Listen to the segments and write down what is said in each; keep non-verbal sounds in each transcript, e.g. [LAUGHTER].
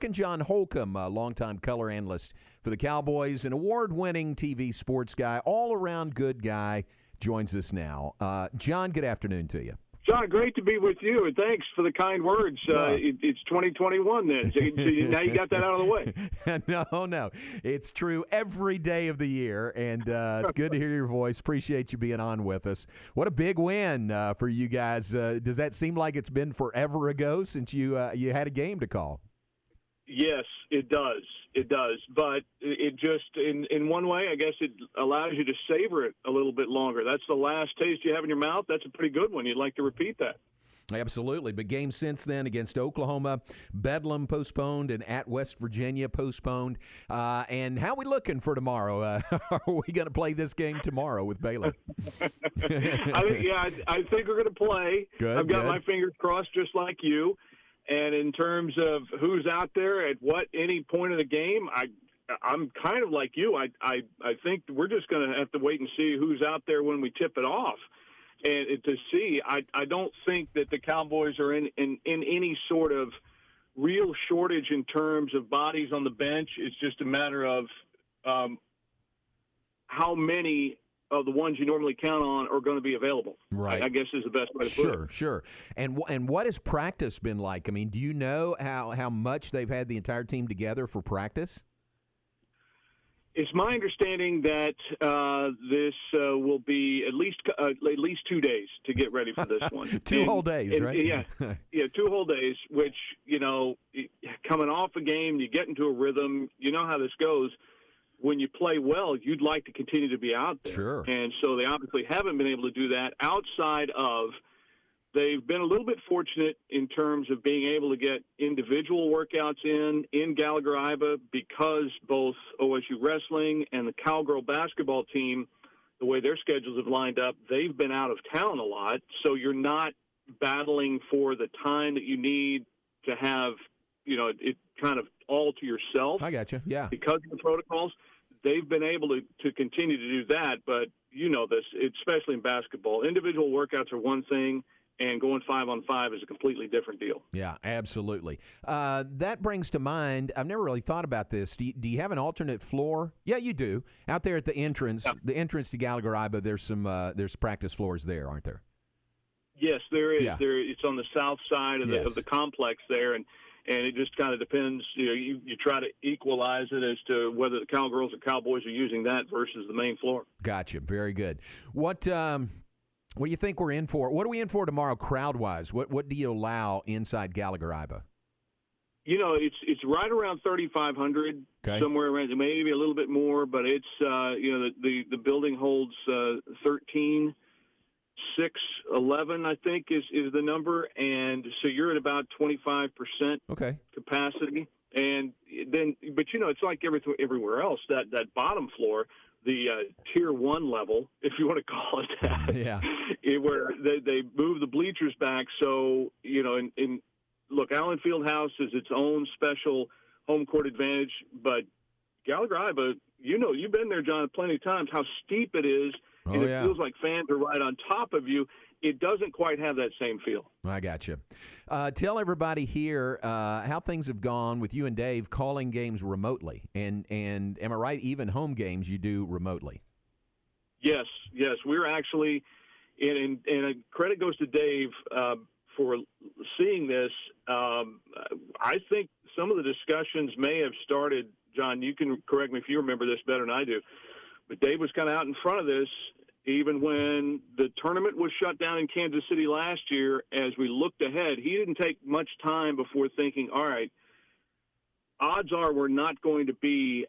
And John Holcomb, a longtime color analyst for the Cowboys, an award winning TV sports guy, all around good guy, joins us now. Uh, John, good afternoon to you. John, great to be with you, and thanks for the kind words. Uh, it, it's 2021 then, so now you got that out of the way. [LAUGHS] no, no, it's true every day of the year, and uh, it's good to hear your voice. Appreciate you being on with us. What a big win uh, for you guys! Uh, does that seem like it's been forever ago since you uh, you had a game to call? Yes, it does. It does. But it just, in, in one way, I guess it allows you to savor it a little bit longer. That's the last taste you have in your mouth. That's a pretty good one. You'd like to repeat that. Absolutely. But games since then against Oklahoma, Bedlam postponed, and at West Virginia postponed. Uh, and how are we looking for tomorrow? Uh, [LAUGHS] are we going to play this game tomorrow with Baylor? [LAUGHS] [LAUGHS] I think, yeah, I, I think we're going to play. Good, I've got good. my fingers crossed, just like you. And in terms of who's out there at what any point of the game, I I'm kind of like you. I I I think we're just going to have to wait and see who's out there when we tip it off, and to see. I I don't think that the Cowboys are in in, in any sort of real shortage in terms of bodies on the bench. It's just a matter of um, how many of the ones you normally count on are going to be available. Right. I, guess is the best way to sure, put it. Sure, sure. And wh- and what has practice been like? I mean, do you know how how much they've had the entire team together for practice? It's my understanding that uh, this uh, will be at least uh, at least two days to get ready for this one. [LAUGHS] two And- whole days, and- right? Yeah, [LAUGHS] yeah, two whole days. Which you know, coming off a game, you get into a rhythm. You know how this goes. When you play well, you'd like to continue to be out there. Sure. And so they obviously haven't been able to do that outside of. They've been a little bit fortunate in terms of being able to get individual workouts in in Gallagher Iba because both OSU wrestling and the Cowgirl basketball team, the way their schedules have lined up, they've been out of town a lot. So you're not battling for the time that you need to have, you know, it kind of all to yourself I got you. Yeah. because of the protocols. They've been able to, to continue to do that, but you know this, especially in basketball. Individual workouts are one thing, and going five on five is a completely different deal. Yeah, absolutely. Uh, that brings to mind, I've never really thought about this. Do you, do you have an alternate floor? Yeah, you do. Out there at the entrance, the entrance to Gallagher Iba, there's some uh, there's practice floors there, aren't there? Yes, there is. Yeah. There, it's on the south side of the, Yes. of the complex there, and and it just kind of depends. You know, you, you try to equalize it as to whether the cowgirls or cowboys are using that versus the main floor. Gotcha. Very good. What um, what do you think we're in for? What are we in for tomorrow, crowd wise? What what do you allow inside Gallagher Iba? You know, it's it's right around 3,500, Okay. somewhere around maybe a little bit more, but it's uh, you know the the, the building holds uh, 13. 6 11 I think is is the number and so you're at about 25% Okay. capacity and then but you know it's like everything everywhere else that that bottom floor the uh, tier 1 level [LAUGHS] if you want to call it that [LAUGHS] Yeah. it, where they they move the bleachers back so you know in, in look Allen Fieldhouse is its own special home court advantage but Gallagher Iba you know you've been there John plenty of times how steep it is and Oh, it yeah. feels like fans are right on top of you it doesn't quite have that same feel I got you. Uh, tell everybody here uh, how things have gone with you and Dave calling games remotely, and and am I right? Even home games you do remotely. Yes, yes, we're actually, and and, and credit goes to Dave uh, for seeing this. Um, I think some of the discussions may have started. John, you can correct me if you remember this better than I do, but Dave was kind of out in front of this even when the tournament was shut down in Kansas City last year. As we looked ahead, he didn't take much time before thinking, "All right, odds are we're not going to be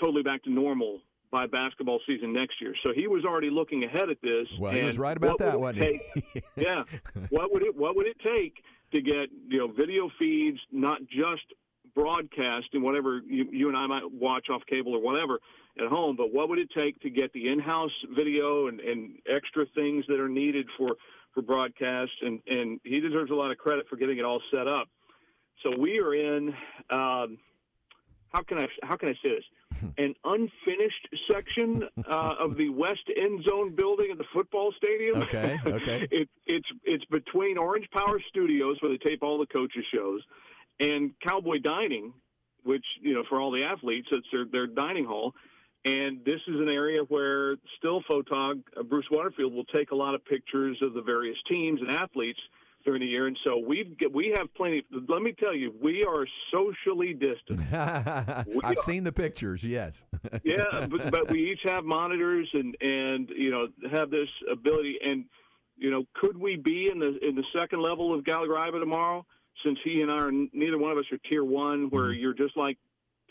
totally back to normal by basketball season next year. So he was already looking ahead at this. Well, he was right about that, wasn't he? [LAUGHS] yeah. What would it What would it take to get you know video feeds, not just broadcast and whatever you, you and I might watch off cable or whatever at home, but what would it take to get the in-house video and, and extra things that are needed for for broadcast? And and he deserves a lot of credit for getting it all set up. So we are in. Um, how can I how can I say this? [LAUGHS] An unfinished section uh, of the west end zone building at the football stadium. Okay, okay. [LAUGHS] it, it's it's between Orange Power Studios where they tape all the coaches shows, and Cowboy Dining, which you know for all the athletes, it's their their dining hall. And this is an area where still photog uh, Bruce Waterfield will take a lot of pictures of the various teams and athletes during the year, and so we we have plenty. Let me tell you, we are socially distant. [LAUGHS] I've are. seen the pictures. Yes. [LAUGHS] yeah, but, but we each have monitors and and you know have this ability. And you know, could we be in the in the second level of Gallagher Iba tomorrow? Since he and I are neither one of us are tier one, where mm-hmm. you're just like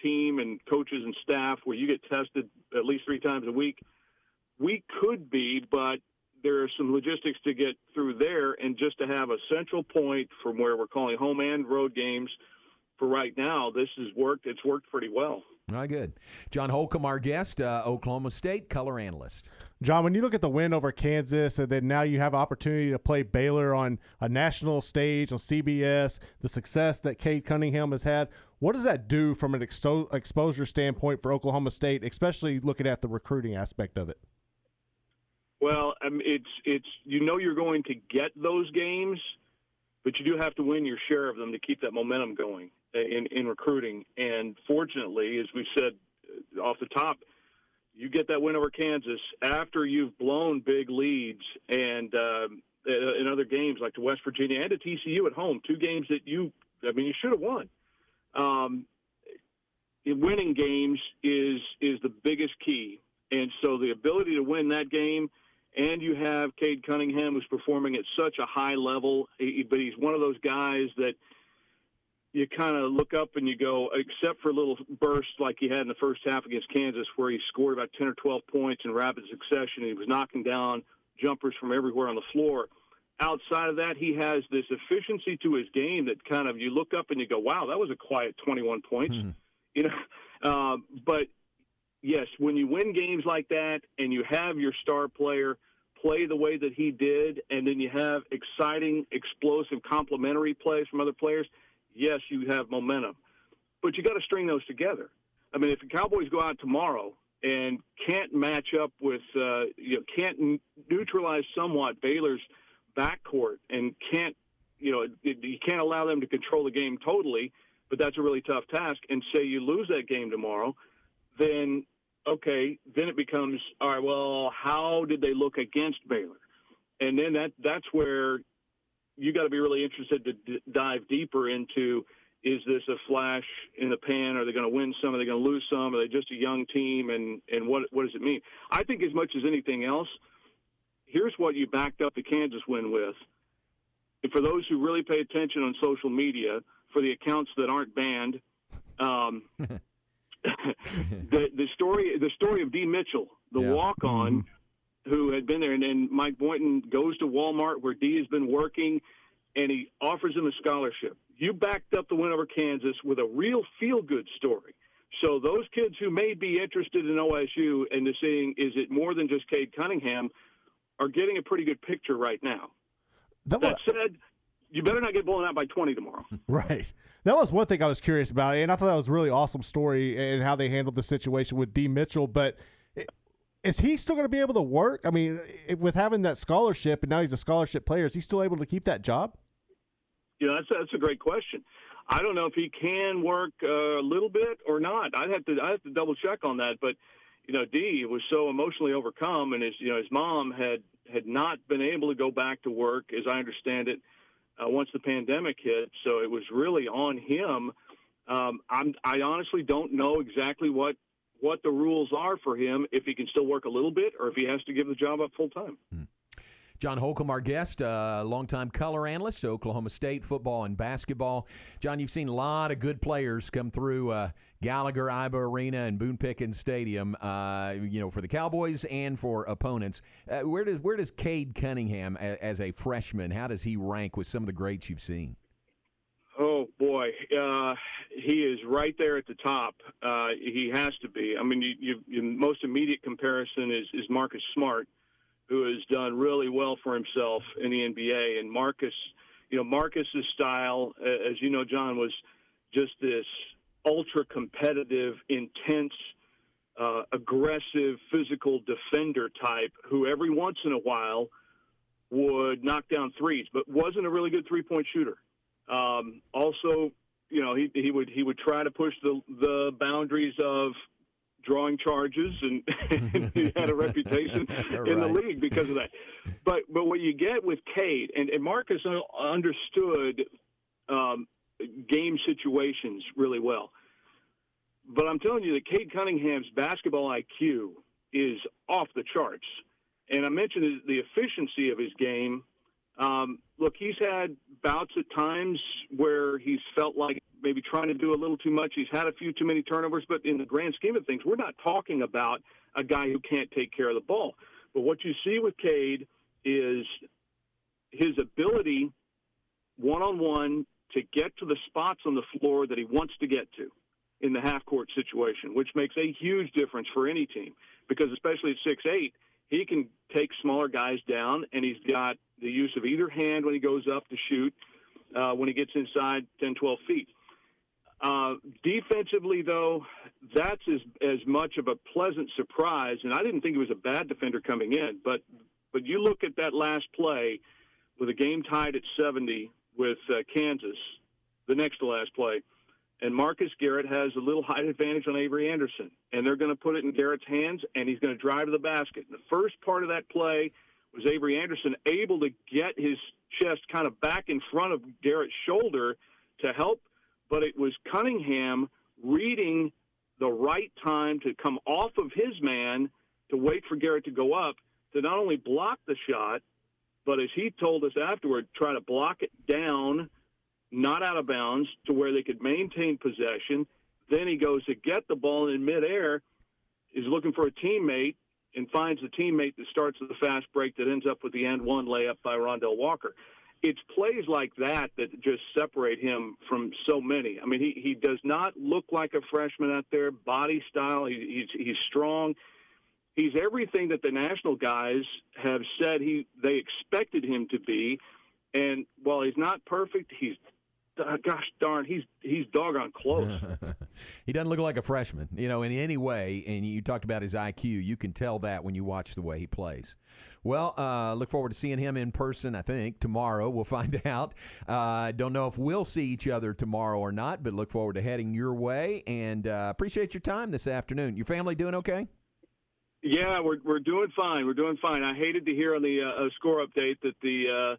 team and coaches and staff, where you get tested at least three times a week. We could be, but there are some logistics to get through there, and just to have a central point from where we're calling home and road games for right now, this has worked. It's worked pretty well. All right, good. John Holcomb, our guest, uh, Oklahoma State color analyst. John, when you look at the win over Kansas, and then now you have opportunity to play Baylor on a national stage on CBS, the success that Cade Cunningham has had, what does that do from an expo- exposure standpoint for Oklahoma State, especially looking at the recruiting aspect of it? Well, um, it's it's you know you're going to get those games, but you do have to win your share of them to keep that momentum going in in recruiting. And fortunately, as we said uh, off the top, you get that win over Kansas after you've blown big leads and uh, in other games like to West Virginia and to TCU at home, two games that you I mean you should have won. Um, winning games is is the biggest key, and so the ability to win that game and you have Cade Cunningham, who's performing at such a high level, but he's one of those guys that you kind of look up and you go, except for a little burst like he had in the first half against Kansas, where he scored about 10 or 12 points in rapid succession. He was knocking down jumpers from everywhere on the floor. Outside of that, he has this efficiency to his game that kind of you look up and you go, wow, that was a quiet 21 points. Mm-hmm. [LAUGHS] You know, uh, but yes, when you win games like that and you have your star player play the way that he did, and then you have exciting, explosive, complementary plays from other players, yes, you have momentum. But you got to string those together. I mean, if the Cowboys go out tomorrow and can't match up with, uh, you know, can't neutralize somewhat Baylor's backcourt and can't, you know, you can't allow them to control the game totally, but that's a really tough task. And say you lose that game tomorrow, then okay, then it becomes all right. Well, how did they look against Baylor? And then that that's where you got to be really interested to d- dive deeper into is this a flash in the pan? Are they going to win some? Are they going to lose some? Are they just a young team? And and what what does it mean? I think as much as anything else, here's what you backed up the Kansas win with. And for those who really pay attention on social media, for the accounts that aren't banned. Um, [LAUGHS] [LAUGHS] the the story the story of Dee Mitchell, the yeah. walk on, mm-hmm. Who had been there, and then Mike Boynton goes to Walmart where Dee has been working, and he offers him a scholarship. You backed up the win over Kansas with a real feel good story. So those kids who may be interested in OSU and to seeing is it more than just Cade Cunningham are getting a pretty good picture right now. That, that said, you better not get blown out by 20 tomorrow. [LAUGHS] Right. That was one thing I was curious about, and I thought that was a really awesome story and how they handled the situation with Dee Mitchell. But is he still going to be able to work? I mean, with having that scholarship, and now he's a scholarship player, is he still able to keep that job? Yeah, that's a, that's a great question. I don't know if he can work uh, a little bit or not. I'd have to I have to double check on that. But you know, Dee was so emotionally overcome, and his you know his mom had had not been able to go back to work, as I understand it uh, once the pandemic hit. So it was really on him. Um, I honestly don't know exactly what what the rules are for him if he can still work a little bit or if he has to give the job up full time. Hmm. John Holcomb, our guest, uh, longtime color analyst, Oklahoma State football and basketball. John, you've seen a lot of good players come through uh, Gallagher Iba Arena and Boone Pickens Stadium. Uh, you know, for the Cowboys and for opponents. Uh, where does where does Cade Cunningham, a, as a freshman, how does he rank with some of the greats you've seen? Oh boy, uh, he is right there at the top. Uh, he has to be. I mean, you, you, your most immediate comparison is, is Marcus Smart who has done really well for himself in the NBA. And Marcus, you know, Marcus's style, as you know, John, was just this ultra competitive, intense, uh, aggressive, physical defender type who every once in a while would knock down threes, but wasn't a really good three point shooter. Um, also, you know, he he would he would try to push the the boundaries of drawing charges, and, and he had a reputation [LAUGHS] in the league because of that. But but what you get with Cade and, and Marcus understood um, game situations really well. But I'm telling you that Cade Cunningham's basketball IQ is off the charts. And I mentioned the efficiency of his game. Um, look, he's had bouts at times where he's felt like maybe trying to do a little too much. He's had a few too many turnovers, but in the grand scheme of things, we're not talking about a guy who can't take care of the ball. But what you see with Cade is his ability one on one to get to the spots on the floor that he wants to get to in the half court situation, which makes a huge difference for any team because especially at six eight, he can take smaller guys down, and he's got the use of either hand when he goes up to shoot uh, when he gets inside 10, 12 feet. Uh, defensively, though, that's as as much of a pleasant surprise, and I didn't think he was a bad defender coming in, but but you look at that last play with a game tied at 70 with uh, Kansas, the next to last play and Marcus Garrett has a little height advantage on Avery Anderson, and they're going to put it in Garrett's hands, and he's going to drive to the basket. The first part of that play was Avery Anderson able to get his chest kind of back in front of Garrett's shoulder to help, but it was Cunningham reading the right time to come off of his man to wait for Garrett to go up to not only block the shot, but as he told us afterward, try to block it down – not out of bounds to where they could maintain possession. Then he goes to get the ball in midair, is looking for a teammate, and finds the teammate that starts the fast break that ends up with the end one layup by Rondel Walker. It's plays like that that just separate him from so many. I mean, he, he does not look like a freshman out there. Body style, he, he's he's strong. He's everything that the national guys have said he they expected him to be. And while he's not perfect, he's uh, gosh darn, he's he's doggone close. [LAUGHS] he doesn't look like a freshman, you know, in any way. And you talked about his IQ. You can tell that when you watch the way he plays. Well, uh, look forward to seeing him in person. I think tomorrow we'll find [LAUGHS] out. I uh, don't know if we'll see each other tomorrow or not, but look forward to heading your way. And uh, appreciate your time this afternoon. Your family doing okay? Yeah, we're we're doing fine. We're doing fine. I hated to hear on the uh, score update that the uh,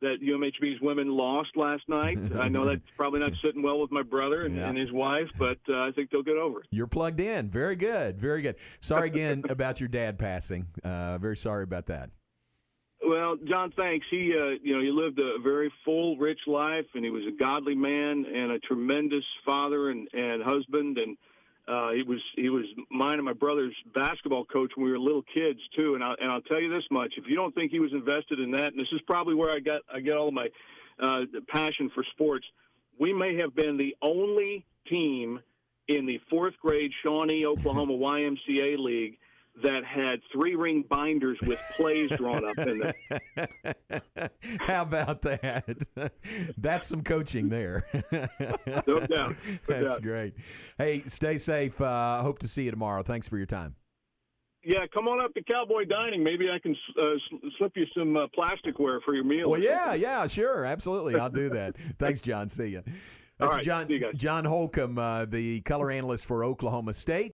that UMHB's women lost last night. I know that's [LAUGHS] probably not sitting well with my brother and, yeah. and his wife, but uh, I think they'll get over it. You're plugged in. Very good. Very good. Sorry [LAUGHS] again about your dad passing. Uh, very sorry about that. Well, John, thanks. He, uh, you know, he lived a very full, rich life, and he was a godly man and a tremendous father and, and husband, and uh, he was he was mine and my brother's basketball coach when we were little kids too. And I and I'll tell you this much: if you don't think he was invested in that, and this is probably where I got I get all of my uh, passion for sports, we may have been the only team in the fourth grade Shawnee, Oklahoma [LAUGHS] YMCA league that had three ring binders with plays drawn up in them. [LAUGHS] How about that? [LAUGHS] That's some coaching there. [LAUGHS] no doubt. No That's doubt. great. Hey, stay safe. Uh, hope to see you tomorrow. Thanks for your time. Yeah, come on up to Cowboy Dining. Maybe I can uh, slip you some uh, plasticware for your meal. Well, yeah, yeah, sure, absolutely. I'll do that. Thanks, John. See you. That's right, John you John Holcomb, uh, the color analyst for Oklahoma State.